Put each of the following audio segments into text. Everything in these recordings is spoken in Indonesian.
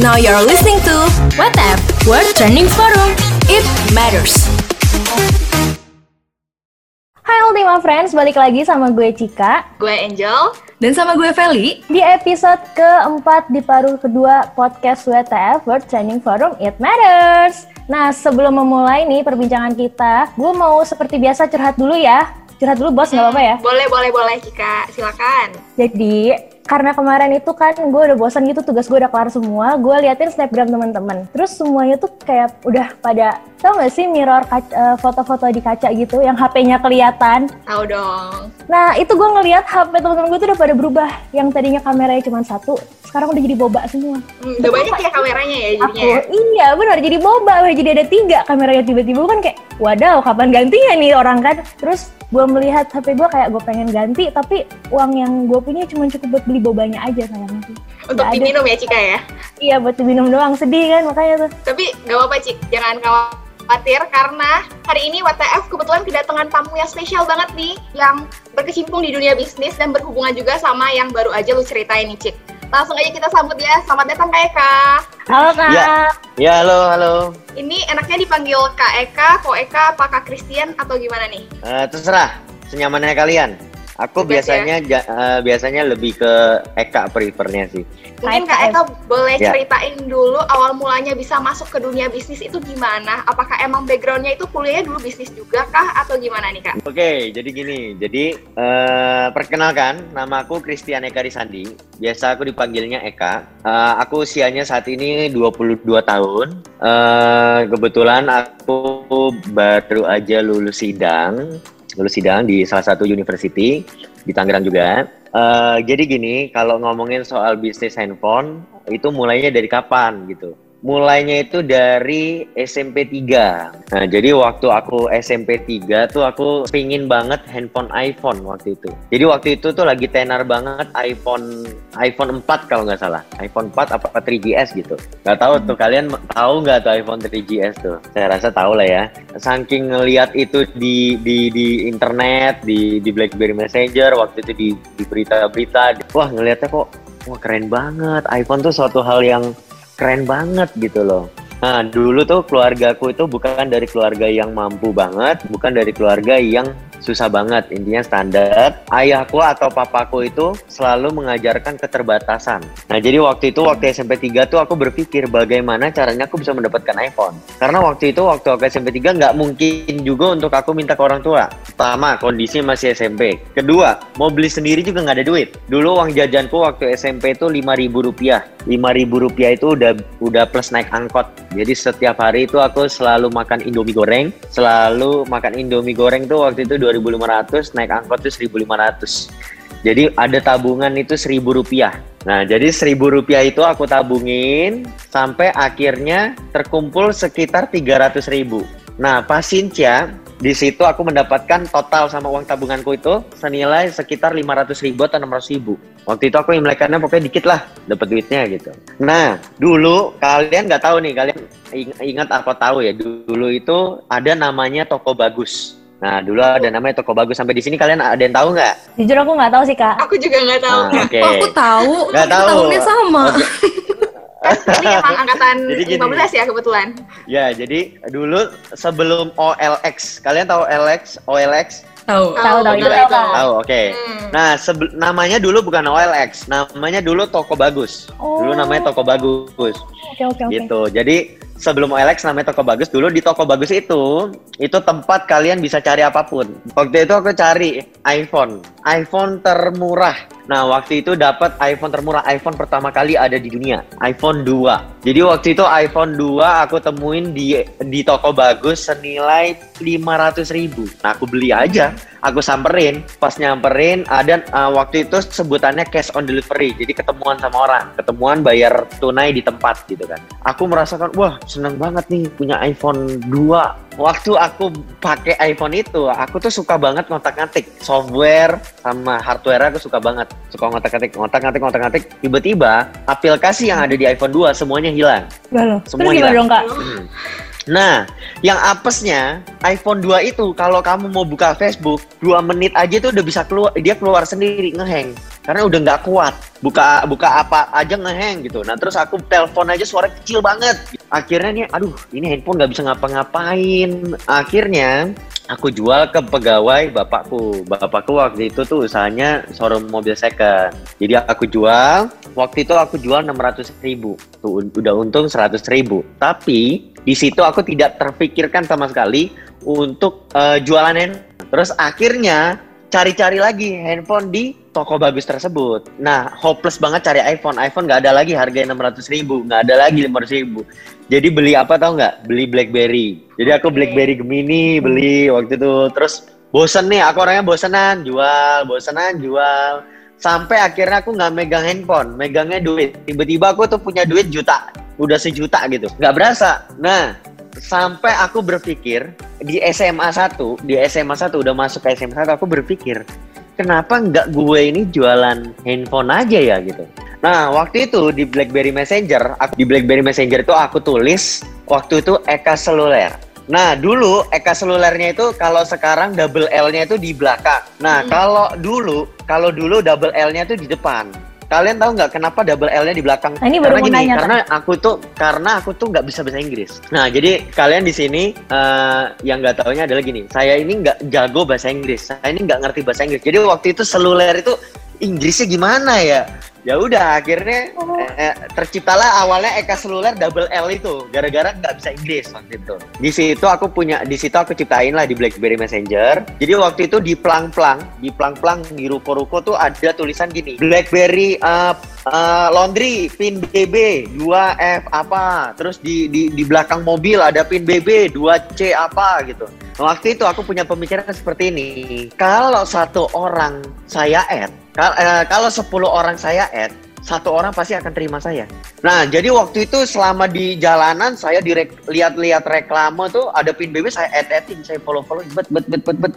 Now you're listening to WhatsApp World Trending Forum. It matters. Hai Ultima Friends, balik lagi sama gue Cika Gue Angel. Dan sama gue Feli. di episode keempat di paruh kedua podcast WTF World Training Forum It Matters. Nah, sebelum memulai nih perbincangan kita, gue mau seperti biasa curhat dulu ya. Curhat dulu bos, nggak apa-apa ya? Boleh, boleh, boleh, Cika. Silakan. Jadi, karena kemarin itu kan gue udah bosan gitu, tugas gue udah kelar semua, gue liatin snapgram teman-teman. Terus semuanya tuh kayak udah pada, tau gak sih mirror eh, foto-foto di kaca gitu, yang HP-nya kelihatan. Tahu dong. Nah, itu gue ngeliat HP teman-teman gue tuh udah pada berubah. Yang tadinya kameranya cuma satu, sekarang udah jadi boba semua. Hmm, udah banyak ya kameranya ya Aku, jadinya. iya benar jadi boba, udah jadi ada tiga kameranya tiba-tiba kan kayak, wadaw kapan gantinya nih orang kan. Terus gue melihat HP gue kayak gue pengen ganti, tapi uang yang gue punya cuma cukup buat beli bobanya aja sayangnya sih. Untuk ada. diminum ya, Cika ya. Iya buat diminum doang, sedih kan makanya tuh. Tapi gak apa-apa, Cik. Jangan khawatir karena hari ini WTF kebetulan kedatangan tamu yang spesial banget nih yang berkecimpung di dunia bisnis dan berhubungan juga sama yang baru aja lu ceritain nih, Cik. Langsung aja kita sambut ya. Selamat datang Kak Eka. Halo kak. Iya. Ya, halo, halo. Ini enaknya dipanggil Kak Eka, Ko Eka, apa Kak Christian atau gimana nih? Eh, terserah, senyamannya kalian. Aku Bebas biasanya ja- eh, biasanya lebih ke Eka prefernya sih. Mungkin Kak Eka boleh Ya. ceritain dulu awal mulanya bisa masuk ke dunia bisnis itu gimana? Apakah emang backgroundnya itu kuliahnya dulu bisnis juga kah atau gimana nih Kak? Oke, jadi gini. Jadi eh, perkenalkan, nama aku Christian Eka Risandi. Biasa aku dipanggilnya Eka. Eh, aku usianya saat ini 22 tahun. Eh, kebetulan aku baru aja lulus sidang, lulus sidang di salah satu university di Tangerang juga. Eh, jadi gini, kalau ngomongin soal bisnis handphone, itu mulainya dari kapan gitu? Mulainya itu dari SMP 3. Nah, jadi waktu aku SMP 3 tuh aku pingin banget handphone iPhone waktu itu. Jadi waktu itu tuh lagi tenar banget iPhone iPhone 4 kalau nggak salah. iPhone 4 apa 3GS gitu. Nggak tahu tuh kalian tahu nggak tuh iPhone 3GS tuh? Saya rasa tahu lah ya. Saking ngelihat itu di di di internet, di di BlackBerry Messenger waktu itu di di berita-berita, wah ngelihatnya kok wah keren banget. iPhone tuh suatu hal yang keren banget gitu loh. Nah, dulu tuh keluargaku itu bukan dari keluarga yang mampu banget, bukan dari keluarga yang susah banget. Intinya standar. Ayahku atau papaku itu selalu mengajarkan keterbatasan. Nah, jadi waktu itu waktu SMP 3 tuh aku berpikir bagaimana caranya aku bisa mendapatkan iPhone. Karena waktu itu waktu aku SMP 3 nggak mungkin juga untuk aku minta ke orang tua. Pertama, kondisi masih SMP. Kedua, mau beli sendiri juga nggak ada duit. Dulu uang jajanku waktu SMP itu 5.000 rupiah. 5.000 rupiah itu udah udah plus naik angkot. Jadi setiap hari itu aku selalu makan Indomie goreng, selalu makan Indomie goreng tuh waktu itu 2.500, naik angkot tuh 1.500. Jadi ada tabungan itu 1.000 rupiah. Nah, jadi 1.000 rupiah itu aku tabungin sampai akhirnya terkumpul sekitar 300.000. Nah, pasca di situ aku mendapatkan total sama uang tabunganku itu senilai sekitar 500 ribu atau 600 ribu. Waktu itu aku imlekannya pokoknya dikit lah dapat duitnya gitu. Nah dulu kalian nggak tahu nih kalian ing- ingat apa tahu ya dulu itu ada namanya toko bagus. Nah dulu ada namanya toko bagus sampai di sini kalian ada yang tahu nggak? Jujur aku nggak tahu sih kak. Aku juga nggak tahu. Nah, Oke. Oh, aku tahu. Nggak tahu. Tahunnya sama. Oke. Ini emang angkatan Jadi gini. 15 ya kebetulan. Ya jadi dulu sebelum OLX kalian tahu OLX OLX Tahu. Tahu, tahu, itu tahu, tahu oke. Hmm. Nah, sebe- namanya dulu bukan OLX, namanya dulu Toko Bagus. Oh. Dulu namanya Toko Bagus, Oke oke oke. gitu. Jadi sebelum OLX namanya Toko Bagus, dulu di Toko Bagus itu, itu tempat kalian bisa cari apa pun. Waktu itu aku cari iPhone, iPhone termurah. Nah, waktu itu dapat iPhone termurah, iPhone pertama kali ada di dunia, iPhone 2. Jadi waktu itu iPhone 2 aku temuin di di Toko Bagus senilai 500 ribu. Nah, aku beli aja aku samperin pas nyamperin ada uh, waktu itu sebutannya cash on delivery jadi ketemuan sama orang ketemuan bayar tunai di tempat gitu kan aku merasakan wah seneng banget nih punya iPhone 2 waktu aku pakai iPhone itu aku tuh suka banget ngotak-ngatik software sama hardware aku suka banget suka ngotak-ngatik ngotak-ngatik ngotak-ngatik tiba-tiba aplikasi yang ada di iPhone 2 semuanya hilang. Terus Semua gimana hilang. dong kak? Hmm. Nah, yang apesnya iPhone 2 itu kalau kamu mau buka Facebook, dua menit aja tuh udah bisa keluar, dia keluar sendiri ngeheng karena udah nggak kuat. Buka buka apa aja ngeheng gitu. Nah, terus aku telepon aja suara kecil banget. Akhirnya nih, aduh, ini handphone nggak bisa ngapa-ngapain. Akhirnya aku jual ke pegawai bapakku. Bapakku waktu itu tuh usahanya showroom mobil second. Jadi aku jual, waktu itu aku jual 600 ribu. Tuh udah untung 100 ribu. Tapi di situ aku tidak terpikirkan sama sekali untuk uh, jualan handphone. Terus akhirnya cari-cari lagi handphone di toko bagus tersebut. Nah, hopeless banget cari iPhone. iPhone nggak ada lagi harga 600 ribu, nggak ada lagi 500 ribu. Jadi beli apa tau nggak? Beli BlackBerry. Jadi aku BlackBerry Gemini beli waktu itu. Terus bosen nih, aku orangnya bosenan, jual, bosenan, jual. Sampai akhirnya aku nggak megang handphone, megangnya duit. Tiba-tiba aku tuh punya duit juta, udah sejuta gitu. Nggak berasa. Nah, sampai aku berpikir di SMA 1, di SMA 1 udah masuk ke SMA 1 aku berpikir kenapa nggak gue ini jualan handphone aja ya gitu. Nah waktu itu di BlackBerry Messenger, aku, di BlackBerry Messenger itu aku tulis waktu itu Eka Seluler. Nah dulu Eka Selulernya itu kalau sekarang double L-nya itu di belakang. Nah hmm. kalau dulu kalau dulu double L-nya itu di depan kalian tahu nggak kenapa double L-nya di belakang? Nah, ini baru karena gini, nanya, karena aku tuh karena aku tuh nggak bisa bahasa Inggris. Nah, jadi kalian di sini uh, yang nggak taunya adalah gini, saya ini nggak jago bahasa Inggris, saya ini nggak ngerti bahasa Inggris. Jadi waktu itu seluler itu Inggrisnya gimana ya? ya udah akhirnya oh. eh, terciptalah awalnya Eka Seluler double L itu. Gara-gara nggak bisa Inggris waktu itu. Di situ aku punya di situ aku ciptain lah di BlackBerry Messenger. Jadi waktu itu di plang-plang di plang-plang di ruko-ruko tuh ada tulisan gini. BlackBerry uh, uh, laundry pin BB 2F apa. Terus di, di di belakang mobil ada pin BB 2C apa gitu. Waktu itu aku punya pemikiran seperti ini. Kalau satu orang saya add Eh, kalau 10 orang saya add, satu orang pasti akan terima saya. Nah, jadi waktu itu selama di jalanan saya lihat-lihat reklame tuh ada pin BB saya add-addin, saya follow-follow, bet bet bet bet bet.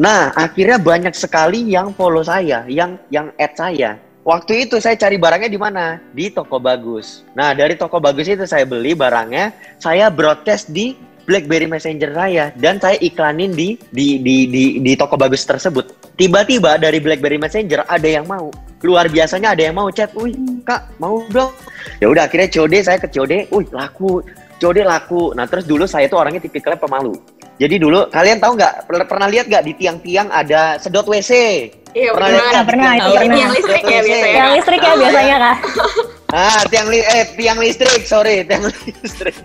Nah, akhirnya banyak sekali yang follow saya, yang yang add saya. Waktu itu saya cari barangnya di mana? Di toko bagus. Nah, dari toko bagus itu saya beli barangnya, saya broadcast di BlackBerry Messenger saya dan saya iklanin di di di di, di toko bagus tersebut. Tiba-tiba dari BlackBerry Messenger ada yang mau. Luar biasanya ada yang mau chat, "Wih, Kak, mau dong." Ya udah akhirnya COD saya ke COD, "Wih, laku." COD laku. Nah, terus dulu saya tuh orangnya tipikalnya pemalu. Jadi dulu kalian tahu nggak pernah lihat nggak di tiang-tiang ada sedot WC? Iya, pernah lihat pernah, pernah, itu pernah. Tiang listrik ya biasanya. Tiang listrik ya biasanya, Kak. Ah, tiang li eh tiang listrik, sorry, tiang listrik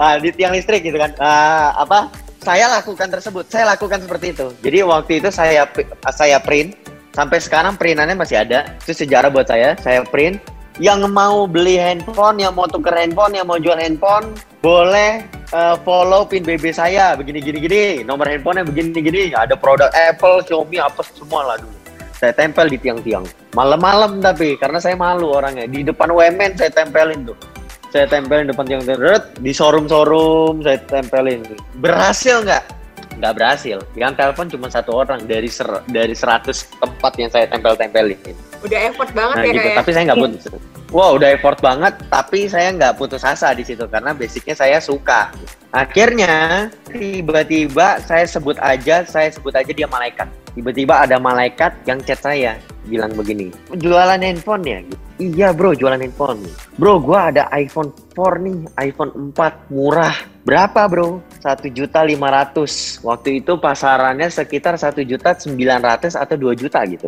uh, di tiang listrik gitu kan. Uh, apa? Saya lakukan tersebut. Saya lakukan seperti itu. Jadi waktu itu saya saya print sampai sekarang printannya masih ada. Itu sejarah buat saya. Saya print yang mau beli handphone, yang mau tuker handphone, yang mau jual handphone, boleh uh, follow pin BB saya begini gini gini, nomor handphonenya begini gini, ada produk Apple, Xiaomi apa semua lah dulu. Saya tempel di tiang-tiang. Malam-malam tapi karena saya malu orangnya. Di depan WMN saya tempelin tuh saya tempelin depan tiang teret di showroom-showroom saya tempelin. Berhasil nggak? Nggak berhasil. Yang telepon cuma satu orang dari ser dari 100 tempat yang saya tempel-tempelin. Udah effort banget nah, ya gitu. kayak tapi saya nggak putus. Wow udah effort banget tapi saya nggak putus asa di situ karena basicnya saya suka. Akhirnya tiba-tiba saya sebut aja saya sebut aja dia malaikat. Tiba-tiba ada malaikat yang chat saya bilang begini jualan handphone ya iya bro jualan handphone bro gua ada iPhone 4 nih iPhone 4 murah berapa bro satu juta lima ratus waktu itu pasarannya sekitar satu juta sembilan ratus atau dua juta gitu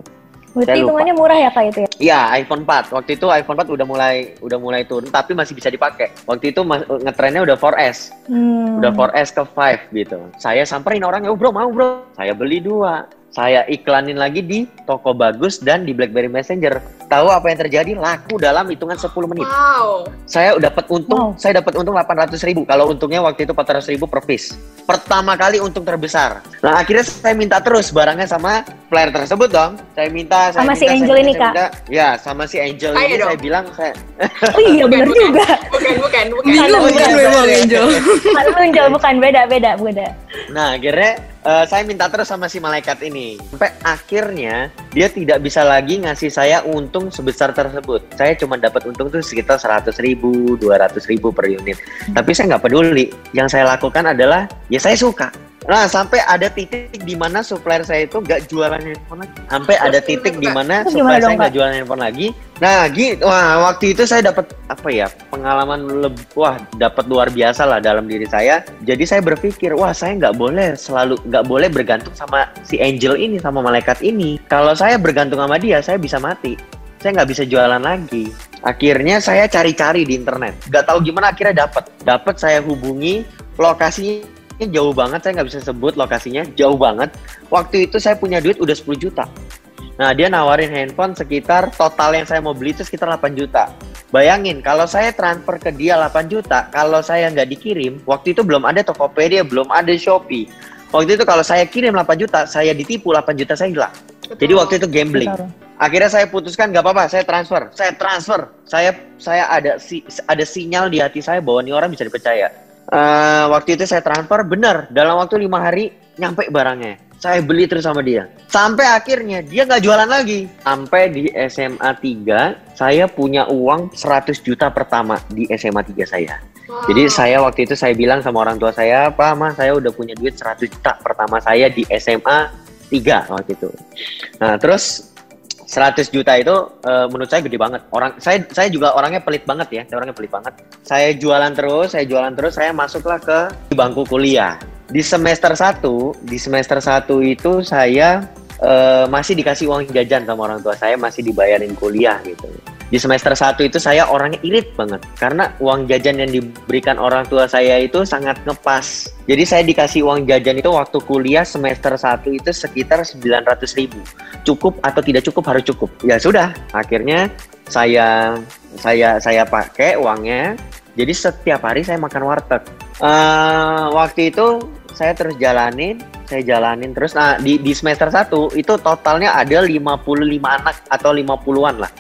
Berarti hitungannya murah ya kak itu ya? Iya iPhone 4. Waktu itu iPhone 4 udah mulai udah mulai turun, tapi masih bisa dipakai. Waktu itu ngetrennya udah 4S, hmm. udah 4S ke 5 gitu. Saya samperin orangnya, oh bro mau bro. Saya beli dua saya iklanin lagi di toko bagus dan di BlackBerry Messenger. Tahu apa yang terjadi? Laku dalam hitungan 10 menit. Wow. Saya dapat untung, wow. saya dapat untung 800 ribu. Kalau untungnya waktu itu 400 ribu per piece. Pertama kali untung terbesar. Nah akhirnya saya minta terus barangnya sama supplier tersebut dong. Saya minta saya Sama si minta, saya Angel minta, ini, saya Kak. minta. Ya, sama si Angel Ayo ini dong. saya bilang saya Oh iya bener bukan, juga. Bukan, bukan, bukan. Bingung Bukan, kan bukan. memang Angel. Bukan Angel, bukan beda beda beda. Nah, akhirnya eh, saya minta terus sama si malaikat ini. Sampai akhirnya dia tidak bisa lagi ngasih saya untung sebesar tersebut. Saya cuma dapat untung tuh sekitar 100 ribu, 200 ribu per unit. Tapi saya nggak peduli. Yang saya lakukan adalah, ya saya suka. Nah, sampai ada titik di mana supplier saya itu nggak jualan handphone lagi. Sampai ada titik di mana supplier saya nggak jualan handphone lagi. Nah, gitu. Wah, waktu itu saya dapat apa ya? Pengalaman lebih, wah, dapat luar biasa lah dalam diri saya. Jadi saya berpikir, wah, saya nggak boleh selalu nggak boleh bergantung sama si angel ini, sama malaikat ini. Kalau saya bergantung sama dia, saya bisa mati. Saya nggak bisa jualan lagi. Akhirnya saya cari-cari di internet. Nggak tahu gimana akhirnya dapat. Dapat saya hubungi lokasinya jauh banget. Saya nggak bisa sebut lokasinya. Jauh banget. Waktu itu saya punya duit udah 10 juta. Nah, dia nawarin handphone sekitar total yang saya mau beli itu sekitar 8 juta. Bayangin, kalau saya transfer ke dia 8 juta, kalau saya nggak dikirim, waktu itu belum ada Tokopedia, belum ada Shopee. Waktu itu kalau saya kirim 8 juta, saya ditipu 8 juta saya hilang. Jadi waktu itu gambling. Betul. Akhirnya saya putuskan nggak apa-apa, saya transfer, saya transfer. Saya saya ada si, ada sinyal di hati saya bahwa ini orang bisa dipercaya. Eh, waktu itu saya transfer, benar. Dalam waktu lima hari nyampe barangnya. Saya beli terus sama dia. Sampai akhirnya dia nggak jualan lagi. Sampai di SMA 3, saya punya uang 100 juta pertama di SMA 3 saya. Wow. Jadi saya waktu itu saya bilang sama orang tua saya, Pak, Ma, saya udah punya duit 100 juta pertama saya di SMA 3 waktu itu. Nah, terus 100 juta itu eh, menurut saya gede banget. Orang saya saya juga orangnya pelit banget ya. Saya orangnya pelit banget. Saya jualan terus, saya jualan terus, saya masuklah ke bangku kuliah. Di semester 1, di semester 1 itu saya eh, masih dikasih uang jajan sama orang tua saya, masih dibayarin kuliah gitu. Di semester 1 itu saya orangnya irit banget karena uang jajan yang diberikan orang tua saya itu sangat ngepas. Jadi saya dikasih uang jajan itu waktu kuliah semester 1 itu sekitar 900 ribu. Cukup atau tidak cukup harus cukup. Ya sudah, akhirnya saya saya saya pakai uangnya. Jadi setiap hari saya makan warteg. Eh, waktu itu saya terus jalanin, saya jalanin terus. Nah, di, di semester 1 itu totalnya ada 55 anak atau 50-an lah.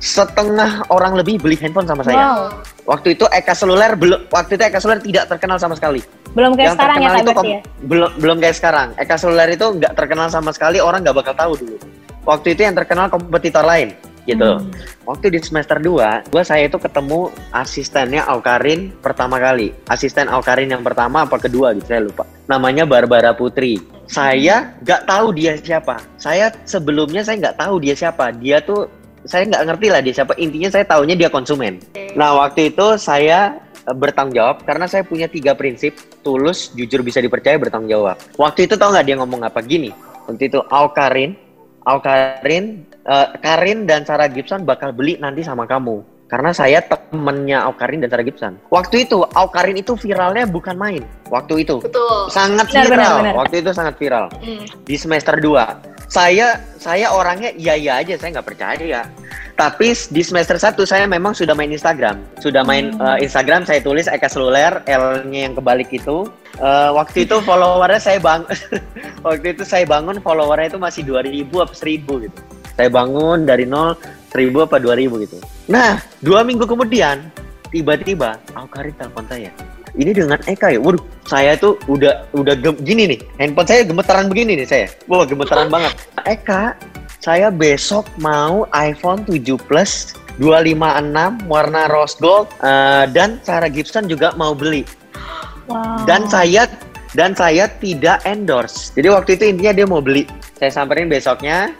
Setengah orang lebih beli handphone sama saya. Wow. Waktu itu Eka Seluler belum waktu itu Eka Seluler tidak terkenal sama sekali. Belum kayak sekarang ya itu kom- ya. belum belum kayak sekarang. Eka Seluler itu nggak terkenal sama sekali, orang nggak bakal tahu dulu. Waktu itu yang terkenal kompetitor lain gitu. Hmm. Waktu di semester 2, gua saya itu ketemu asistennya Aukarin pertama kali. Asisten Aukarin yang pertama apa kedua gitu saya lupa. Namanya Barbara Putri. Saya nggak tahu dia siapa. Saya sebelumnya saya nggak tahu dia siapa. Dia tuh saya nggak ngerti lah dia siapa. Intinya saya taunya dia konsumen. Nah waktu itu saya eh, bertanggung jawab karena saya punya tiga prinsip tulus, jujur, bisa dipercaya, bertanggung jawab. Waktu itu tau nggak dia ngomong apa gini? Waktu itu Aukarin, Aukarin, eh, Karin dan Sarah Gibson bakal beli nanti sama kamu. Karena saya temennya Aukarin dan Sarah Gibson. Waktu itu Aukarin itu viralnya bukan main. Waktu itu Betul. sangat Benar, viral. benar, benar. Waktu itu sangat viral Hmm. di semester 2. Saya saya orangnya iya iya aja, saya nggak percaya. Tapi s- di semester 1 saya memang sudah main Instagram. Sudah main Hmm. eh, Instagram saya tulis Eka Seluler, L-nya yang kebalik itu. Eh, waktu itu followernya saya bang waktu itu saya bangun followernya itu masih 2000 apa 1000 gitu. Saya bangun dari nol 1000 apa 2000 gitu. Nah, dua minggu kemudian tiba-tiba Aukarin telepon saya ini dengan Eka ya. Waduh, saya tuh udah udah gem- gini nih. Handphone saya gemetaran begini nih saya. Wah, gemetaran banget. Eka, saya besok mau iPhone 7 Plus 256 warna rose gold eh, dan Sarah Gibson juga mau beli. Wow. Dan saya dan saya tidak endorse. Jadi waktu itu intinya dia mau beli. Saya samperin besoknya.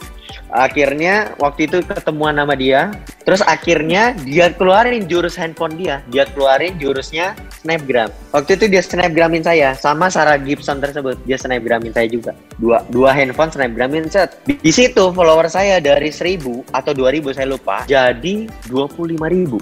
Akhirnya waktu itu ketemuan sama dia. Terus akhirnya dia keluarin jurus handphone dia. Dia keluarin jurusnya snapgram. Waktu itu dia snapgramin saya sama Sarah Gibson tersebut. Dia snapgramin saya juga. Dua dua handphone snapgramin set. Di, di situ follower saya dari 1000 atau 2000 saya lupa jadi 25.000.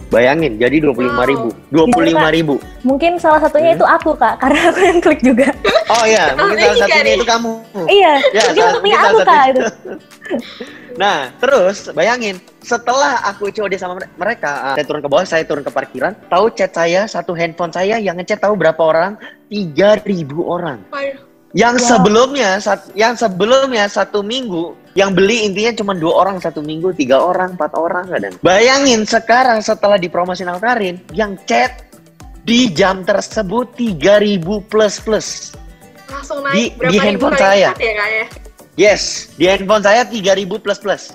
Bayangin, jadi 25.000. 25.000. Mungkin salah satunya Hmm. itu aku Kak, karena aku yang klik juga. Oh iya, mungkin salah iya satunya itu kamu. iya, Ya, mungkin salah- mungkin aku salah Kak itu. Nah, terus bayangin, setelah aku COD sama mere- mereka, ah, saya turun ke bawah, saya turun ke parkiran, tahu chat saya, satu handphone saya yang ngechat tahu berapa orang? 3000 orang. Yang Wow. sebelumnya, sat- yang sebelumnya satu minggu, yang beli intinya cuma dua orang satu minggu, tiga orang, empat orang kadang. Bayangin sekarang setelah dipromosin Alkarin, yang chat di jam tersebut 3000 plus plus. Langsung Di- naik berapa di handphone saya. ya ya? Yes, di handphone saya 3000 plus plus.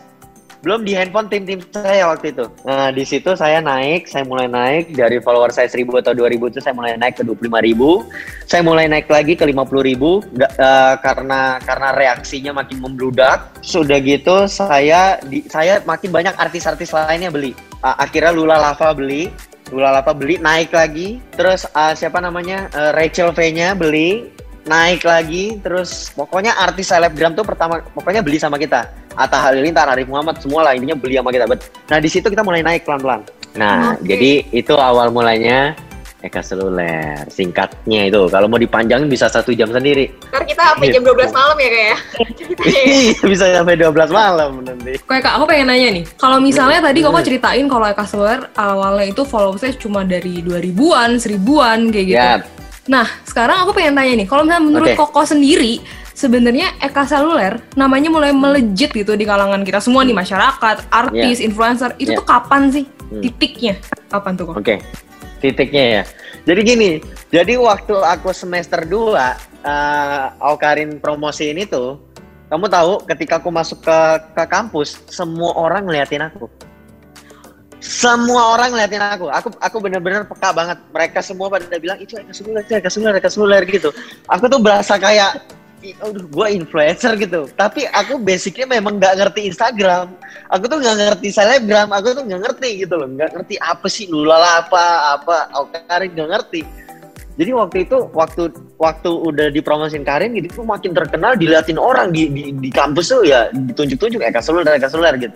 Belum di handphone tim-tim saya waktu itu. Nah, di situ saya naik, saya mulai naik dari follower saya 1000 atau 2000 itu saya mulai naik ke 25.000. Saya mulai naik lagi ke 50.000 nggak, eh, karena karena reaksinya makin membludak. Sudah gitu saya di, saya makin banyak artis-artis lainnya beli. A- akhirnya Lula Lava beli, Lula Lava beli naik lagi. Terus eh, siapa namanya? Eh, Rachel V-nya beli, naik lagi terus pokoknya artis selebgram tuh pertama pokoknya beli sama kita Atta Halilintar, Arif Muhammad semua lah intinya beli sama kita Bet. nah di situ kita mulai naik pelan-pelan nah Oke. jadi itu awal mulanya Eka Seluler singkatnya itu kalau mau dipanjangin bisa satu jam sendiri Ntar kita sampai jam Gitu. 12 malam ya kak ya? Ceritanya ya. bisa sampai 12 malam nanti Kayak kak, aku pengen nanya nih. Kalau misalnya tadi koko Hmm. ceritain kalau Eka Seluler awalnya itu followersnya cuma dari 2000-an, 1000-an kayak gitu. ya Nah, sekarang aku pengen tanya nih, kalau misalnya menurut Oke. Koko sendiri, sebenarnya Eka Seluler namanya mulai melejit gitu di kalangan kita semua nih masyarakat, artis, influencer. Itu Yeah. tuh kapan sih Hmm. titiknya? Kapan tuh kok? Oke, titiknya ya. Jadi gini, jadi waktu aku semester 2, uh, Aukarin promosi ini tuh, kamu tahu ketika aku masuk ke ke kampus, semua orang ngeliatin aku. Semua orang ngeliatin aku. Aku aku bener-bener peka banget. Mereka semua pada bilang itu Eka Suler, itu Eka Suler, Eka Suler gitu. Aku tuh berasa kayak "Ih, aduh gue influencer gitu tapi aku basicnya memang nggak ngerti Instagram aku tuh nggak ngerti selebgram aku tuh nggak ngerti gitu loh nggak ngerti apa sih lulala apa apa Oke Karin nggak ngerti jadi waktu itu waktu waktu udah dipromosin Karin gitu tuh makin terkenal diliatin orang di di, di kampus tuh ya ditunjuk-tunjuk Eka Seluler Eka Seluler gitu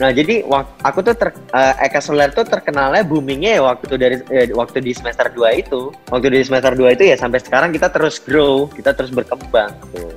nah jadi aku tuh ter, eh, Eka Seluler tuh terkenalnya boomingnya ya waktu dari eh, waktu di semester 2 itu waktu di semester 2 itu ya sampai sekarang kita terus grow kita terus berkembang tuh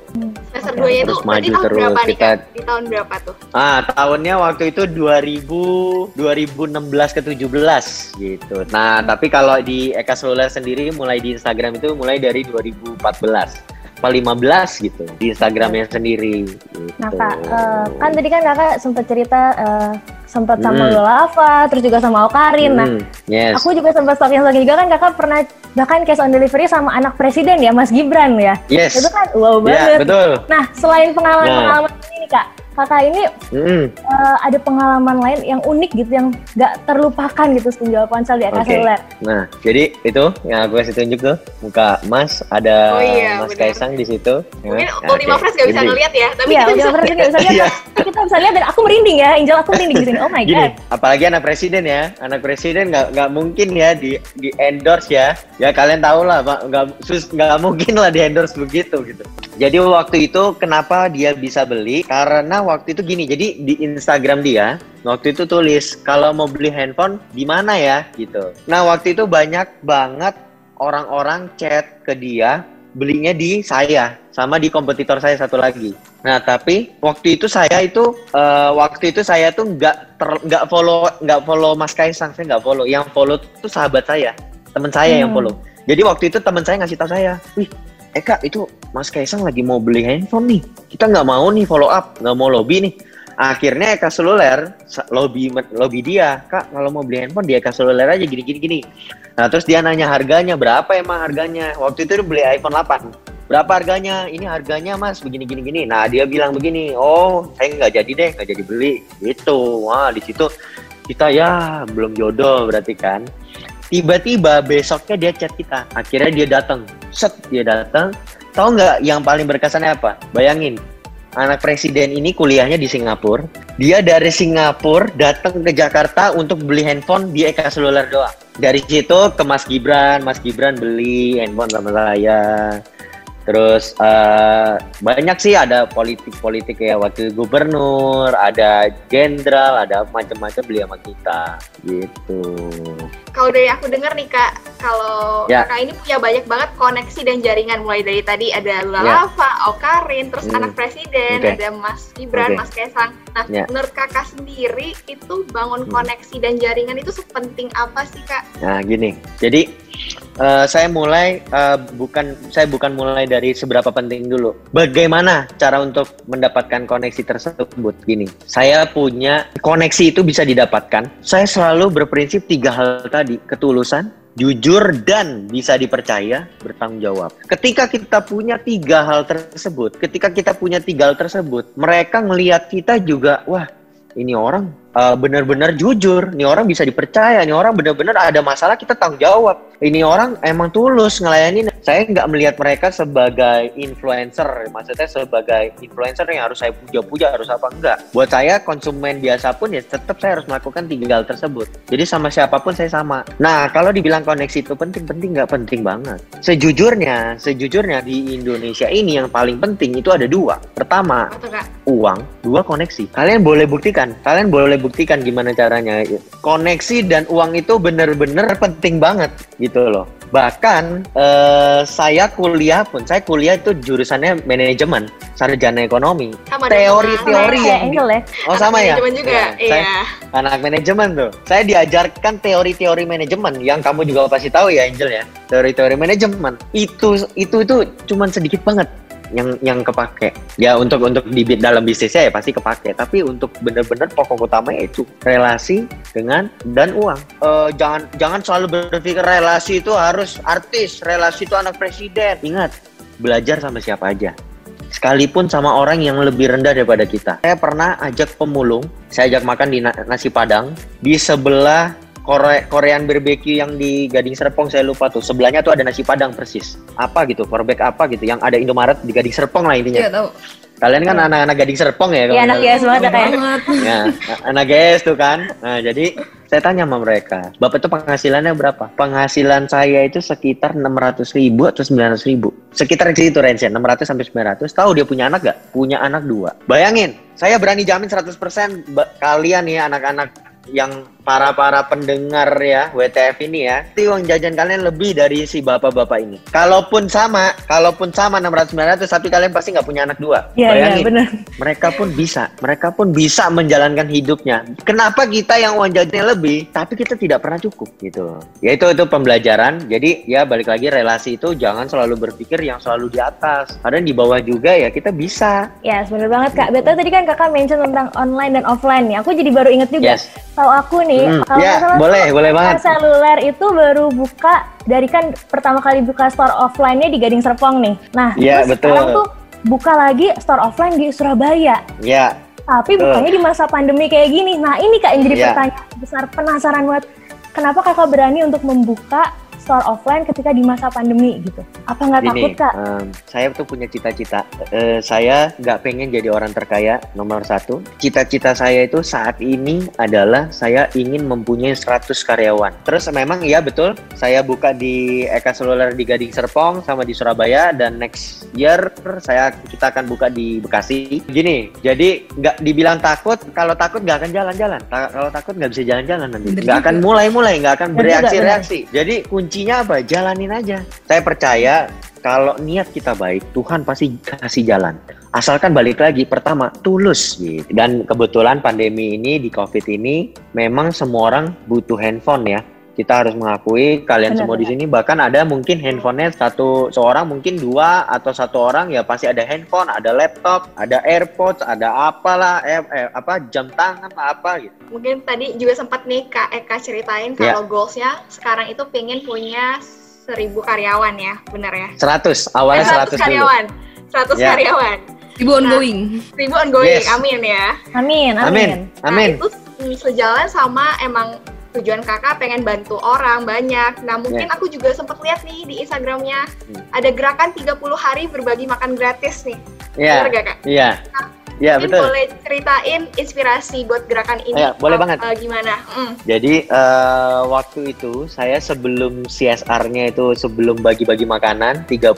Semester 2 nya itu Terus maju tahun terus, berapa nih kita- kak? Di tahun berapa tuh? Ah, tahunnya waktu itu 2000 2016 ke 17 gitu. Nah, tapi kalau di Eka Seluler sendiri mulai di Instagram itu mulai dari 2014 apa 15 gitu di Instagramnya sendiri gitu. Nah kak, eh, kan tadi kan kakak sempat cerita eh, sempat sama Hmm. Lola Ava, terus juga sama Okarin. Nah, Hmm, yes. aku juga sempat stalking-stalking juga kan kakak pernah bahkan cash on delivery sama anak presiden ya, Mas Gibran ya. yes. Itu kan wow Ya, banget. betul. Nah, selain pengalaman-pengalaman ini kak, kakak ini Mm, eh, ada pengalaman lain yang unik gitu yang nggak terlupakan gitu penjual ponsel di Eka Oke. Seluler. Nah, jadi itu yang aku kasih tunjuk tuh muka Mas ada Oh iya, Mas benar. Kaisang di situ. Mungkin Ya, Ultima oke. Fresh gak bisa ngeliat ya, tapi Iya, kita bisa berarti nggak bisa lihat. Iya. Kita bisa lihat dan aku merinding ya, Angel aku merinding di sini. Oh my Gini, god. apalagi anak presiden ya, anak presiden nggak nggak mungkin ya di di endorse ya. Ya kalian tahu lah, Pak, nggak sus nggak mungkin lah di endorse begitu gitu. Jadi waktu itu kenapa dia bisa beli? Karena waktu itu gini, jadi di Instagram dia waktu itu tulis kalau mau beli handphone di mana ya gitu. Nah waktu itu banyak banget orang-orang chat ke dia belinya di saya sama di kompetitor saya satu lagi. Nah tapi waktu itu saya itu eh, waktu itu saya tuh nggak nggak follow nggak follow Mas Kaisang saya nggak follow. Yang follow tuh sahabat saya, teman saya yang Hmm. follow. Jadi waktu itu teman saya ngasih tahu saya, wih Eka itu Mas Kaisang lagi mau beli handphone nih. Kita nggak mau nih follow up, nggak mau lobby nih. Akhirnya Eka Seluler lobby lobby dia, kak kalau mau beli handphone di Eka Seluler aja gini gini gini. Nah terus dia nanya harganya berapa emang harganya? Waktu itu dia beli iPhone 8. Berapa harganya? Ini harganya mas begini gini gini. Nah dia bilang begini, oh saya nggak jadi deh, nggak jadi beli. Gitu. Wah di situ kita ya belum jodoh berarti kan. Tiba-tiba besoknya dia chat kita. Akhirnya dia datang. Set dia datang. Tahu nggak yang paling berkesannya apa? Bayangin, anak presiden ini kuliahnya di Singapura. Dia dari Singapura datang ke Jakarta untuk beli handphone di Eka Seluler doang. Dari situ ke Mas Gibran, Mas Gibran beli handphone sama saya. Terus eh, banyak sih ada politik-politik ya wakil gubernur, ada jenderal, ada macam-macam beli sama kita gitu. Kalau dari aku denger nih kak, kalau Ya. kakak ini punya banyak banget koneksi dan jaringan mulai dari tadi ada Lula Ya. Lava, Okarin, terus Hmm. anak presiden, Oke. ada Mas Gibran, Oke. Mas Kaisang. Nah, Ya. menurut kakak sendiri itu bangun Hmm. koneksi dan jaringan itu sepenting apa sih kak? Nah gini, jadi eh, saya mulai eh, bukan saya bukan mulai dari seberapa penting dulu. Bagaimana cara untuk mendapatkan koneksi tersebut? Gini, saya punya koneksi itu bisa didapatkan. Saya selalu berprinsip tiga hal tadi: ketulusan, jujur dan bisa dipercaya, bertanggung jawab. Ketika kita punya tiga hal tersebut, ketika kita punya tiga hal tersebut, mereka ngelihat kita juga, wah ini orang uh, benar-benar jujur, ini orang bisa dipercaya, ini orang benar-benar ada masalah kita tanggung jawab. Ini orang emang tulus ngelayanin. Saya nggak melihat mereka sebagai influencer, maksudnya sebagai influencer yang harus saya puja-puja, harus apa enggak. Buat saya konsumen biasa pun ya tetap saya harus melakukan tiga hal tersebut. Jadi sama siapa pun saya sama. Nah kalau dibilang koneksi itu penting, penting nggak penting banget. Sejujurnya, sejujurnya di Indonesia ini yang paling penting itu ada dua. Pertama, uang, dua koneksi. Kalian boleh buktikan, kalian boleh buktikan gimana caranya. Koneksi dan uang itu bener-bener penting banget gitu loh. Bahkan eh, saya kuliah pun, saya kuliah itu jurusannya manajemen, sarjana ekonomi. Teori-teori Kayak yang Angel ya. Oh Anak sama ya? manajemen juga, Iya, saya iya. anak manajemen tuh. Saya diajarkan teori-teori manajemen yang kamu juga pasti tahu ya Angel ya. Teori-teori manajemen. Itu itu itu cuman sedikit banget yang yang kepake. Ya untuk untuk di bid- dalam bisnisnya ya pasti kepake. Tapi untuk bener-bener pokok utamanya itu relasi dengan dan uang. Eh, jangan jangan selalu berpikir relasi itu harus artis, relasi itu anak presiden. Ingat, belajar sama siapa aja sekalipun sama orang yang lebih rendah daripada kita. Saya pernah ajak pemulung, saya ajak makan di na- nasi padang di sebelah Kore Korean barbecue yang di Gading Serpong saya lupa tuh. Sebelahnya tuh ada nasi padang persis. Apa gitu, korbek apa gitu yang ada Indomaret di Gading Serpong lah intinya. Iya tahu. Kalian kan anak-anak Gading Serpong ya? Iya kalau anak ya banget ya kayak. banget. Ya, anak GS tuh kan. Nah, jadi saya tanya sama mereka, Bapak tuh penghasilannya berapa? Penghasilan saya itu sekitar 600 ribu atau 900 ribu. Sekitar di situ range 600 sampai 900. Tahu dia punya anak gak? Punya anak dua. Bayangin, saya berani jamin 100% ba- kalian ya anak-anak yang para-para pendengar ya WTF ini ya, itu uang jajan kalian lebih dari si bapak-bapak ini. Kalaupun sama, kalaupun sama 600 900 tapi kalian pasti nggak punya anak dua. Iya iya Bayangin benar. mereka pun bisa, mereka pun bisa menjalankan hidupnya. Kenapa kita yang uang jajannya lebih, tapi kita tidak pernah cukup gitu. Ya itu itu pembelajaran. Jadi ya balik lagi relasi itu jangan selalu berpikir yang selalu di atas. Kadang di bawah juga ya kita bisa. Ya, bener banget Kak. Betul tadi kan Kakak mention tentang online dan offline nih. Aku jadi baru inget juga. Yes. Tahu aku nih, Hmm, kalau ya, nggak salah boleh, boleh banget. Seluler itu baru buka dari kan pertama kali buka store offline-nya di Gading Serpong nih. Nah, Iya, terus betul. sekarang tuh buka lagi store offline di Surabaya. Ya, Tapi Betul. bukanya di masa pandemi kayak gini. Nah, ini Kak yang jadi Iya. pertanyaan besar penasaran buat kenapa Kakak berani untuk membuka store offline ketika di masa pandemi gitu? Apa nggak takut Kak? em, saya tuh punya cita-cita. Eh, saya nggak pengen jadi orang terkaya nomor satu. Cita-cita saya itu saat ini adalah saya ingin mempunyai 100 karyawan. Terus memang iya betul, saya buka di Eka Seluler di Gading Serpong sama di Surabaya dan next year saya kita akan buka di Bekasi. Gini, jadi nggak dibilang takut. Kalau takut nggak akan jalan-jalan. Ta- kalau takut nggak bisa jalan-jalan nanti. Nggak akan mulai-mulai, nggak akan bereaksi-reaksi. Jadi kuncinya apa? Jalanin aja. Saya percaya kalau niat kita baik, Tuhan pasti kasih jalan. Asalkan balik lagi, pertama tulus gitu. Dan kebetulan pandemi ini di COVID ini memang semua orang butuh handphone ya. Kita harus mengakui kalian Benar, semua di sini bahkan ada mungkin handphonenya satu seorang mungkin dua atau satu orang ya pasti ada handphone, ada laptop, ada AirPods, ada apalah eh, eh, apa jam tangan apa gitu. Mungkin tadi juga sempat nih Kak Eka ceritain Ya. kalau goalsnya sekarang itu pengen punya seribu karyawan ya, bener ya? 100 Eh, awalnya 100 100 dulu. karyawan, 100 Ya. karyawan, Ibu ongoing. seribu ongoing, Yes. amin ya. Amin, Amin. Nah, Amin. itu mm, sejalan sama emang tujuan kakak pengen bantu orang banyak. Nah mungkin aku juga sempat lihat nih di Instagramnya Hmm. ada gerakan 30 hari berbagi makan gratis nih. Iya. Bener gak kak? Iya. Iya, mungkin betul. boleh ceritain inspirasi buat gerakan ini. Iya, boleh uh, banget. uh, gimana? Mm. Jadi eh, waktu itu saya sebelum CSR-nya itu sebelum bagi-bagi makanan 30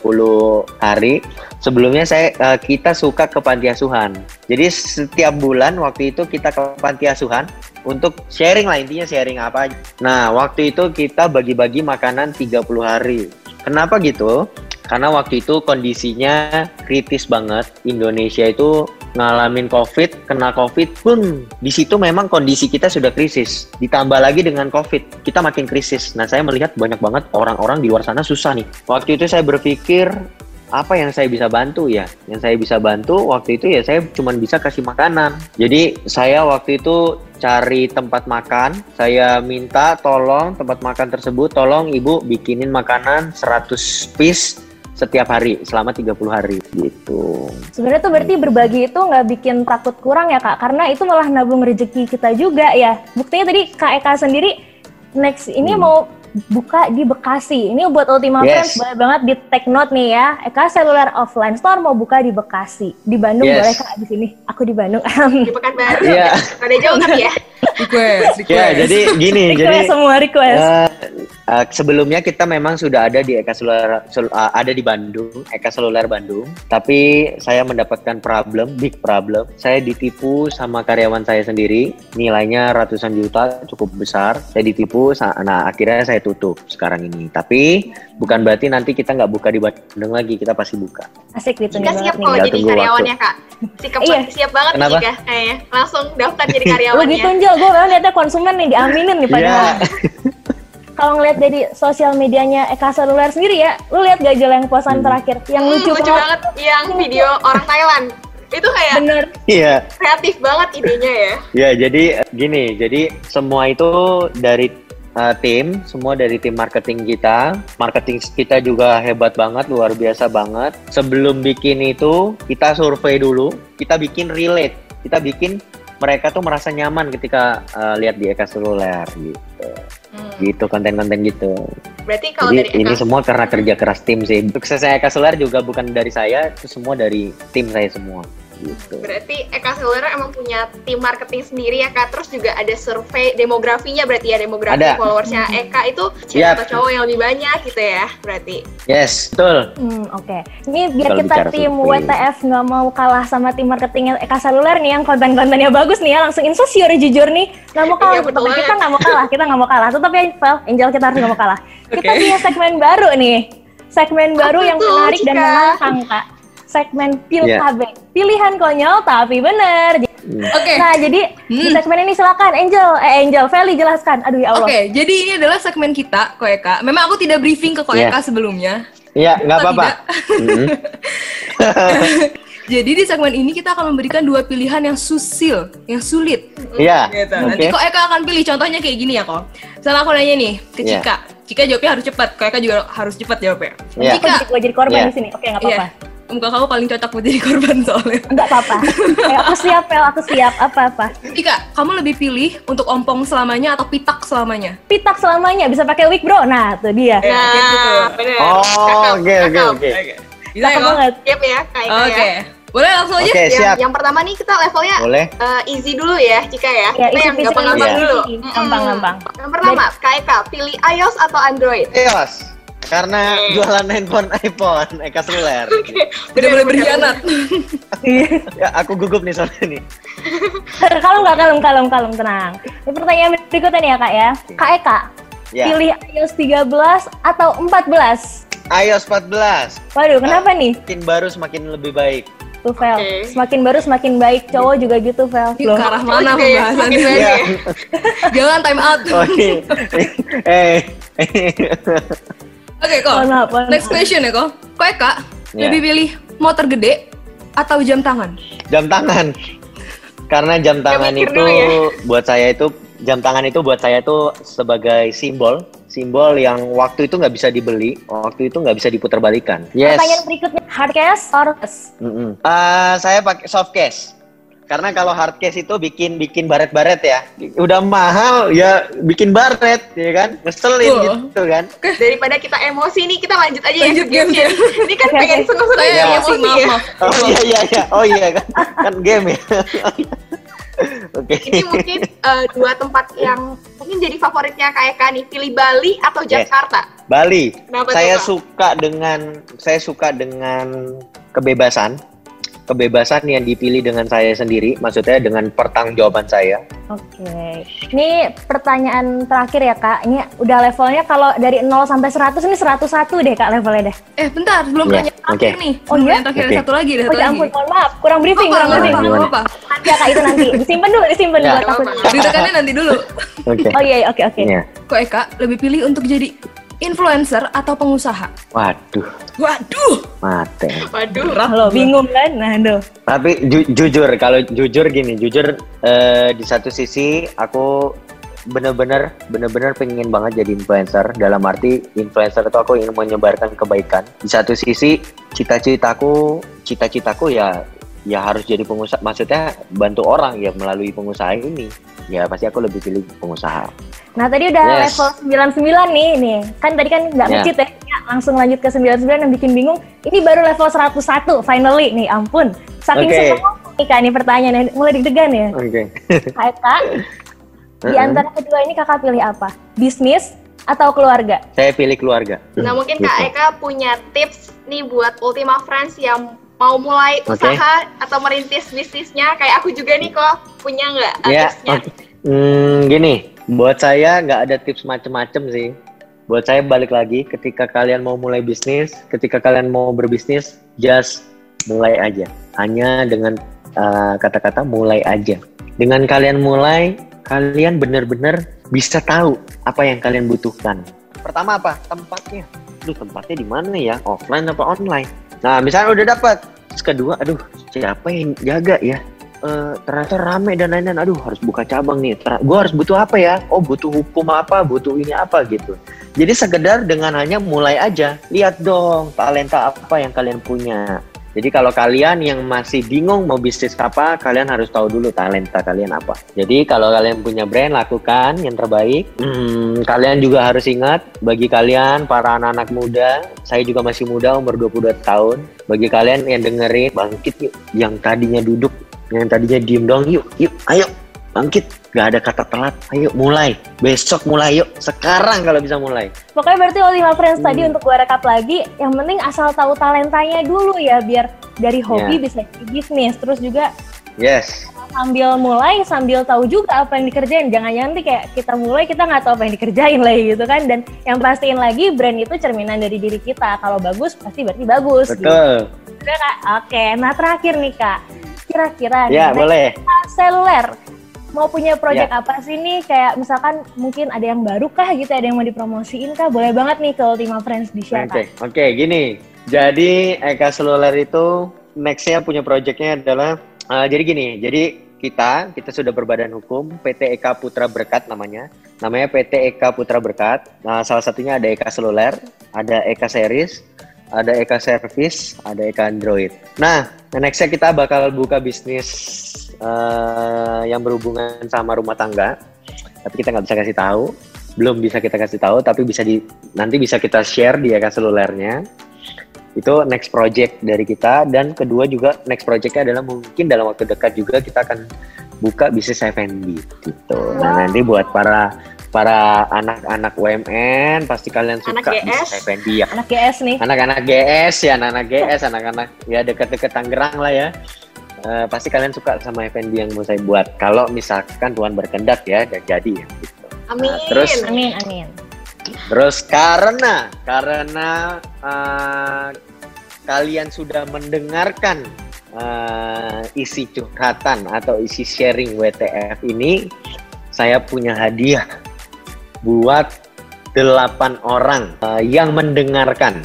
hari, sebelumnya saya eh, kita suka ke panti asuhan. Jadi setiap bulan waktu itu kita ke panti asuhan untuk sharing lah intinya sharing apa. Nah, waktu itu kita bagi-bagi makanan 30 hari. Kenapa gitu? Karena waktu itu kondisinya kritis banget. Indonesia itu ngalamin COVID, kena COVID pun di situ memang kondisi kita sudah krisis. Ditambah lagi dengan COVID, kita makin krisis. Nah, saya melihat banyak banget orang-orang di luar sana susah nih. Waktu itu saya berpikir apa yang saya bisa bantu ya? Yang saya bisa bantu waktu itu ya saya cuma bisa kasih makanan. Jadi saya waktu itu cari tempat makan, saya minta tolong tempat makan tersebut tolong ibu bikinin makanan 100 piece setiap hari selama 30 hari gitu. Sebenarnya tuh berarti berbagi itu nggak bikin takut kurang ya kak, karena itu malah nabung rezeki kita juga ya. Buktinya tadi kak Eka sendiri next ini Hmm. mau buka di Bekasi. Ini buat Ultima Yes. Friends boleh banget di take note nih ya. Eka Cellular Offline Store mau buka di Bekasi. Di Bandung Yes. boleh kak di sini. Aku di Bandung. Di Pekanbaru. Iya. Ada jauh tapi ya. Request, request. Ya, jadi gini, jadi request semua request. Eh, eh, sebelumnya kita memang sudah ada di Eka Seluler Sel- eh, ada di Bandung, Eka Seluler Bandung. Tapi saya mendapatkan problem, big problem. Saya ditipu sama karyawan saya sendiri, nilainya ratusan juta, cukup besar. Saya ditipu, sa- nah akhirnya saya tutup sekarang ini. Tapi bukan berarti nanti kita nggak buka di Bandung lagi, kita pasti buka. Asik gitu Jika siap kalau jadi karyawannya kak. Sikap Iya. siap banget nih Kenapa? Jika kayaknya. Langsung daftar jadi Lu karyawannya. gitu Njel, gue memang liatnya konsumen nih diaminin nih Iya. padahal. Kalau ngeliat dari sosial medianya Eka Seluler sendiri ya, lu lihat gak Jel yang posan Hmm. terakhir yang Hmm, lucu, lucu banget yang video orang Thailand. Itu kayak Bener. Iya. kreatif banget idenya ya. Ya, jadi eh, gini, jadi semua itu dari uh, tim, semua dari tim marketing kita. Marketing kita juga hebat banget, luar biasa banget. Sebelum bikin itu, kita survei dulu, kita bikin relate, kita bikin mereka tuh merasa nyaman ketika uh, lihat di Eka Seluler gitu. Hmm. Gitu konten-konten gitu. Berarti kalau Jadi dari ini Eka semua karena kerja keras tim sih. Suksesnya Eka Seluler juga bukan dari saya, itu semua dari tim saya semua. Gitu. Berarti Eka Seluler emang punya tim marketing sendiri ya kak. Terus juga ada survei demografinya berarti ya demografi Ada. followersnya Eka itu cewek Yap. atau cowok yang lebih banyak gitu ya. Berarti. Yes, betul. Hmm, oke. Ini biar Kalau kita tim survei. WTF nggak mau kalah sama tim marketingnya Eka Seluler nih yang konten-kontennya bagus nih ya, langsung insecure jujur nih. Nggak mau kalah, Iya, betul kita nggak mau kalah, kita nggak mau kalah. Tetap ya, Vel, Angel kita harus nggak mau kalah. Kita Oke. punya segmen baru nih, segmen baru Apa yang tuh, menarik dan menantang kak. Segmen Pil Iya. KB, pilihan konyol tapi bener. Oke. Nah jadi di Hmm. segmen ini silakan Angel, eh Angel, Feli jelaskan. Aduh ya Allah. Oke, jadi ini adalah segmen kita, Koeka. Memang aku tidak briefing ke Koeka Iya. sebelumnya. Iya, nggak Atau apa-apa. tidak? Mm. Jadi di segmen ini kita akan memberikan dua pilihan yang susil, yang sulit. Iya. Gitu. Oke. Nanti Koeka akan pilih contohnya kayak gini ya, kok. Misalnya aku nanya nih ke Iya. Cika. Cika jawabnya harus cepat, Koeka juga harus cepat jawabnya. Iya. Aku Cika, jadi, gua jadi korban Iya. di sini. Oke nggak iya. apa-apa. Muka kamu paling cocok buat jadi korban soalnya. Enggak apa-apa. Ayo, aku siap, Pel. Aku siap. Apa-apa. Cika, kamu lebih pilih untuk ompong selamanya atau pitak selamanya? Pitak selamanya bisa pakai wig, bro. Nah, tuh dia. Iya, Nah, gitu tuh. bener. Oh, oke oke oke. Bisa ya, banget. Siap ya Kak Oke. ya. Boleh langsung aja? Oke, Yang, siap. yang pertama nih kita levelnya Boleh. eh, easy dulu ya, Cika ya. Ya, kita yang gampang-gampang dulu. Gampang-gampang. Yang pertama, Kak Eka, pilih iOS atau Android? Eos. Karena Oke. jualan handphone iPhone, Eka Seluler. Tidak boleh berkhianat. ya, aku gugup nih soalnya nih. kalem nggak kalem, kalem, kalem, tenang. Ini pertanyaan berikutnya nih ya, Kak ya. Kak Eka, Ya. pilih iOS 13 atau 14? iOS 14. Waduh, kenapa nih? Semakin baru semakin lebih baik. Tuh, Vel. Oke. Semakin baru semakin baik. Cowok juga gitu, Vel. Ke arah mana Oke, pembahasan makin ini? baik Iya. ya. Jangan time out. Oh, iya. eh. Oke, kok. Mohon maaf, mohon Next question ya, kok. Kok Eka Ya. lebih pilih motor gede atau jam tangan? jam tangan. Karena jam tangan mikir itu ya. buat saya itu jam tangan itu buat saya itu sebagai simbol simbol yang waktu itu nggak bisa dibeli, waktu itu nggak bisa diputar balikan. Yes. Pertanyaan berikutnya, hard case or case? Mm-mm. Ah, saya pakai soft case. Karena kalau hard case itu bikin bikin baret-baret ya. Udah mahal ya bikin baret ya kan. Ngeselin Betul. gitu kan. Daripada kita emosi nih, kita lanjut aja Lanjut ya. game, game. Ini kan pengen Saya ya, emosi, maaf, ya. maaf. Oh iya iya iya. Oh iya kan. kan game ya. Oke. Ini mungkin eh, dua tempat yang mungkin jadi favoritnya Kak Eka nih. Pilih Bali atau Yes. Jakarta? Bali. Kenapa saya tuh, suka dengan saya suka dengan kebebasan. Kebebasan yang dipilih dengan saya sendiri, maksudnya dengan pertanggungjawaban saya. Oke. Ini pertanyaan terakhir ya Kak. Ini udah levelnya kalau dari 0 sampai 100 ini 101 deh Kak levelnya deh. Eh bentar, belum Ya, pertanyaan terakhir oke. nih. Oh, iya? terakhir Oke. satu lagi, Oh satu ya lagi. ampun, mohon maaf. Kurang briefing, Apa, kurang apa, briefing. apa, Gimana? apa, Nanti ya Kak itu nanti. Disimpan dulu, disimpan Ya. dulu takutnya. Ditekannya nanti dulu. Oke. Oh iya, iya, oke oke. Iya. Kok Eka lebih pilih untuk jadi influencer atau pengusaha? Waduh, Waduh, mate. Waduh. Berat loh, bingung kan? Nah, aduh. Tapi ju- jujur, kalau jujur gini, jujur eh, di satu sisi aku bener-bener bener-bener pengen banget jadi influencer. Dalam arti influencer itu aku ingin menyebarkan kebaikan. Di satu sisi cita-citaku, cita-citaku ya ya harus jadi pengusaha. Maksudnya bantu orang ya melalui pengusaha ini. Ya pasti aku lebih pilih pengusaha. Nah, tadi udah Yes. level 99 nih, nih. Kan tadi kan nggak Ya. ngecit ya. Ya, Langsung lanjut ke 99 yang bikin bingung. Ini baru level 101 finally nih, ampun. Saking Oke. seneng nih Kak ini pertanyaannya. Mulai deg-degan ya. Oke. Hai Kak, di Mm-mm. antara kedua ini kakak pilih apa? Bisnis atau keluarga? Saya pilih keluarga. Nah mungkin Gitu. Kak Eka punya tips nih buat Ultima Friends yang mau mulai Oke. usaha atau merintis bisnisnya kayak aku juga nih kok punya nggak uh, Ya, tipsnya? oke. Hmm, gini, buat saya nggak ada tips macem-macem sih. Buat saya balik lagi, ketika kalian mau mulai bisnis, ketika kalian mau berbisnis, just mulai aja. Hanya dengan uh, kata-kata mulai aja. Dengan kalian mulai, kalian benar-benar bisa tahu apa yang kalian butuhkan. Pertama apa? Tempatnya. Aduh, tempatnya di mana ya? Offline apa online? Nah, misalnya udah dapat. Terus kedua, aduh, siapa yang jaga ya? eh, ternyata rame dan lain-lain. Aduh, harus buka cabang nih. Gue harus butuh apa ya? Oh, butuh hukum apa? Butuh ini apa gitu. Jadi sekedar dengan hanya mulai aja. Lihat dong talenta apa yang kalian punya. Jadi kalau kalian yang masih bingung mau bisnis apa, kalian harus tahu dulu talenta kalian apa. Jadi kalau kalian punya brand, lakukan yang terbaik. Hmm, kalian juga harus ingat, bagi kalian para anak-anak muda, saya juga masih muda, umur 22 tahun. Bagi kalian yang dengerin, bangkit yuk. Yang tadinya duduk, yang tadinya diem dong, yuk, yuk, ayo, bangkit. Gak ada kata telat, ayo mulai. Besok mulai, yuk. Sekarang kalau bisa mulai. Pokoknya berarti Ultima Friends tadi Hmm. untuk gue rekap lagi, yang penting asal tahu talentanya dulu ya, biar dari hobi Ya. bisa jadi bisnis. Terus juga Yes. sambil mulai, sambil tahu juga apa yang dikerjain. Jangan-jangan nanti kayak kita mulai, kita nggak tahu apa yang dikerjain lagi gitu kan. Dan yang pastiin lagi, brand itu cerminan dari diri kita. Kalau bagus, pasti berarti bagus. Gitu. Betul. Udah, Kak? Oke, nah terakhir nih Kak. Kira-kira Ya, nih, boleh. seluler mau punya project Ya. apa sih nih kayak misalkan mungkin ada yang baru kah gitu ada yang mau dipromosiin kah boleh banget nih ke Ultima Friends di share Oke, Kak. oke, gini. Jadi Eka Seluler itu nextnya punya projectnya adalah eh, jadi gini. Jadi kita kita sudah berbadan hukum PT Eka Putra Berkat namanya. Namanya PT Eka Putra Berkat. Nah, salah satunya ada Eka Seluler, ada Eka Series, ada Eka Service, ada Eka Android. Nah, nextnya kita bakal buka bisnis eh, yang berhubungan sama rumah tangga. Tapi kita nggak bisa kasih tahu belum bisa kita kasih tahu tapi bisa di nanti bisa kita share di Eka selulernya itu next project dari kita dan kedua juga next projectnya adalah mungkin dalam waktu dekat juga kita akan buka bisnis F&B gitu nah nanti buat para para anak-anak UMN pasti kalian Anak suka GS. bisnis F&B ya Anak GS nih. anak-anak GS ya anak-anak GS anak-anak ya dekat-dekat Tangerang lah ya Eh, pasti kalian suka sama F&B yang mau saya buat kalau misalkan Tuhan berkehendak ya dan jadi ya gitu. Amin. Nah, terus- Amin amin. Terus karena karena uh, kalian sudah mendengarkan uh, isi curhatan atau isi sharing WTF ini, saya punya hadiah buat delapan orang uh, yang mendengarkan.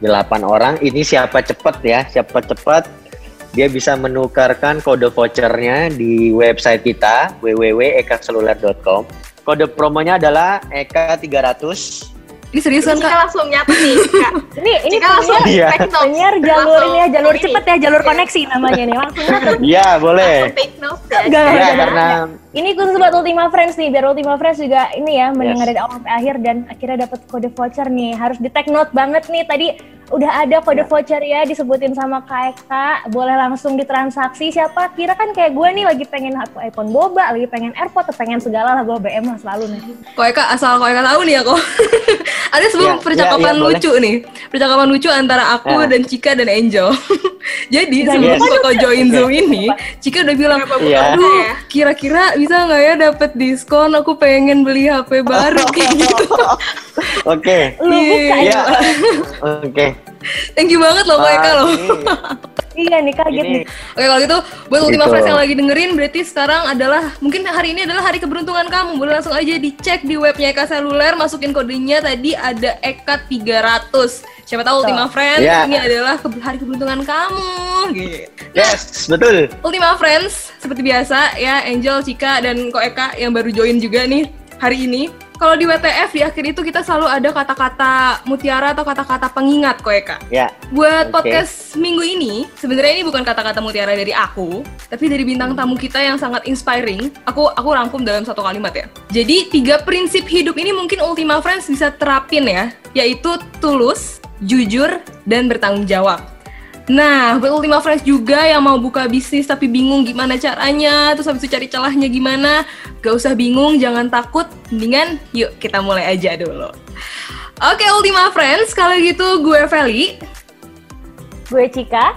Delapan orang ini siapa cepet ya, siapa cepet dia bisa menukarkan kode vouchernya di website kita www.ekaseluler.com. Kode promonya adalah EKA 300 Ini serius kan Cika kak? langsung nyata nih, Kak. Ini ini Cika langsung Iya. penyiar jalur ini ya jalur ini. cepet ya jalur koneksi namanya nih langsung. Iya, boleh. Langsung take notes ya. Enggak, Ya, karena Ini khusus buat Ultima Friends nih, biar Ultima Friends juga ini ya mendengar dari awal sampai akhir dan akhirnya dapat kode voucher nih. Harus di take note banget nih tadi udah ada kode Ya. voucher ya disebutin sama Kak Eka, boleh langsung ditransaksi. Siapa kira kan kayak gue nih lagi pengen iPhone boba, lagi pengen AirPod, pengen segala lah gue BM lah selalu nih. Kok Eka asal kok Eka tahu nih ya kok. Ada sebuah Ya, percakapan ya, ya, boleh. lucu nih. Percakapan lucu antara aku Ya. dan Cika dan Angel. Jadi Yes. sebelum Yes. foto join Zoom ini, Cika udah bilang, Iya. aduh kira-kira bisa nggak ya dapet diskon? Aku pengen beli HP baru kayak gitu. Oke. Lu buka Iya. ya? Ya. Oke. Thank you banget loh Kak Eka loh. Iya nih kaget Ini nih. Oke kalau gitu buat Ultima Gitu. Friends yang lagi dengerin berarti sekarang adalah mungkin hari ini adalah hari keberuntungan kamu. Boleh langsung aja dicek di webnya Eka Seluler, masukin kodenya tadi ada Eka 300. Siapa tahu Ultima Friends Ya. ini adalah ke- hari keberuntungan kamu. Gitu. Yes, betul. Ultima Friends seperti biasa ya Angel, Cika dan Ko Eka yang baru join juga nih hari ini. Kalau di WTF di akhir itu kita selalu ada kata-kata mutiara atau kata-kata pengingat Ko Eka. Ya. Buat Oke. podcast minggu ini, sebenarnya ini bukan kata-kata mutiara dari aku, tapi dari bintang tamu kita yang sangat inspiring. Aku aku rangkum dalam satu kalimat ya. Jadi tiga prinsip hidup ini mungkin Ultima Friends bisa terapin ya, yaitu tulus, jujur, dan bertanggung jawab. Nah, buat Ultima Friends juga yang mau buka bisnis tapi bingung gimana caranya, terus habis itu cari celahnya gimana, gak usah bingung, jangan takut, mendingan yuk kita mulai aja dulu. Oke Ultima Friends, kalau gitu gue Feli, Gue Cika.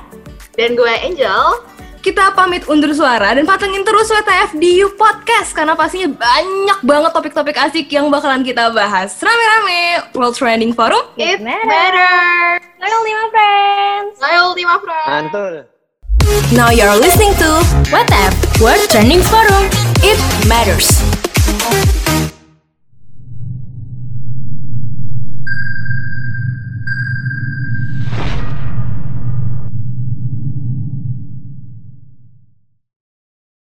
Dan gue Angel. Kita pamit undur suara dan patengin terus WTF di You Podcast karena pastinya banyak banget topik-topik asik yang bakalan kita bahas. Rame-rame World Trending Forum. It matter. matter. Loyal Lima Friends. Loyal Ultima Friends. Mantul. Now you're listening to WhatsApp World Trending Forum. It matters.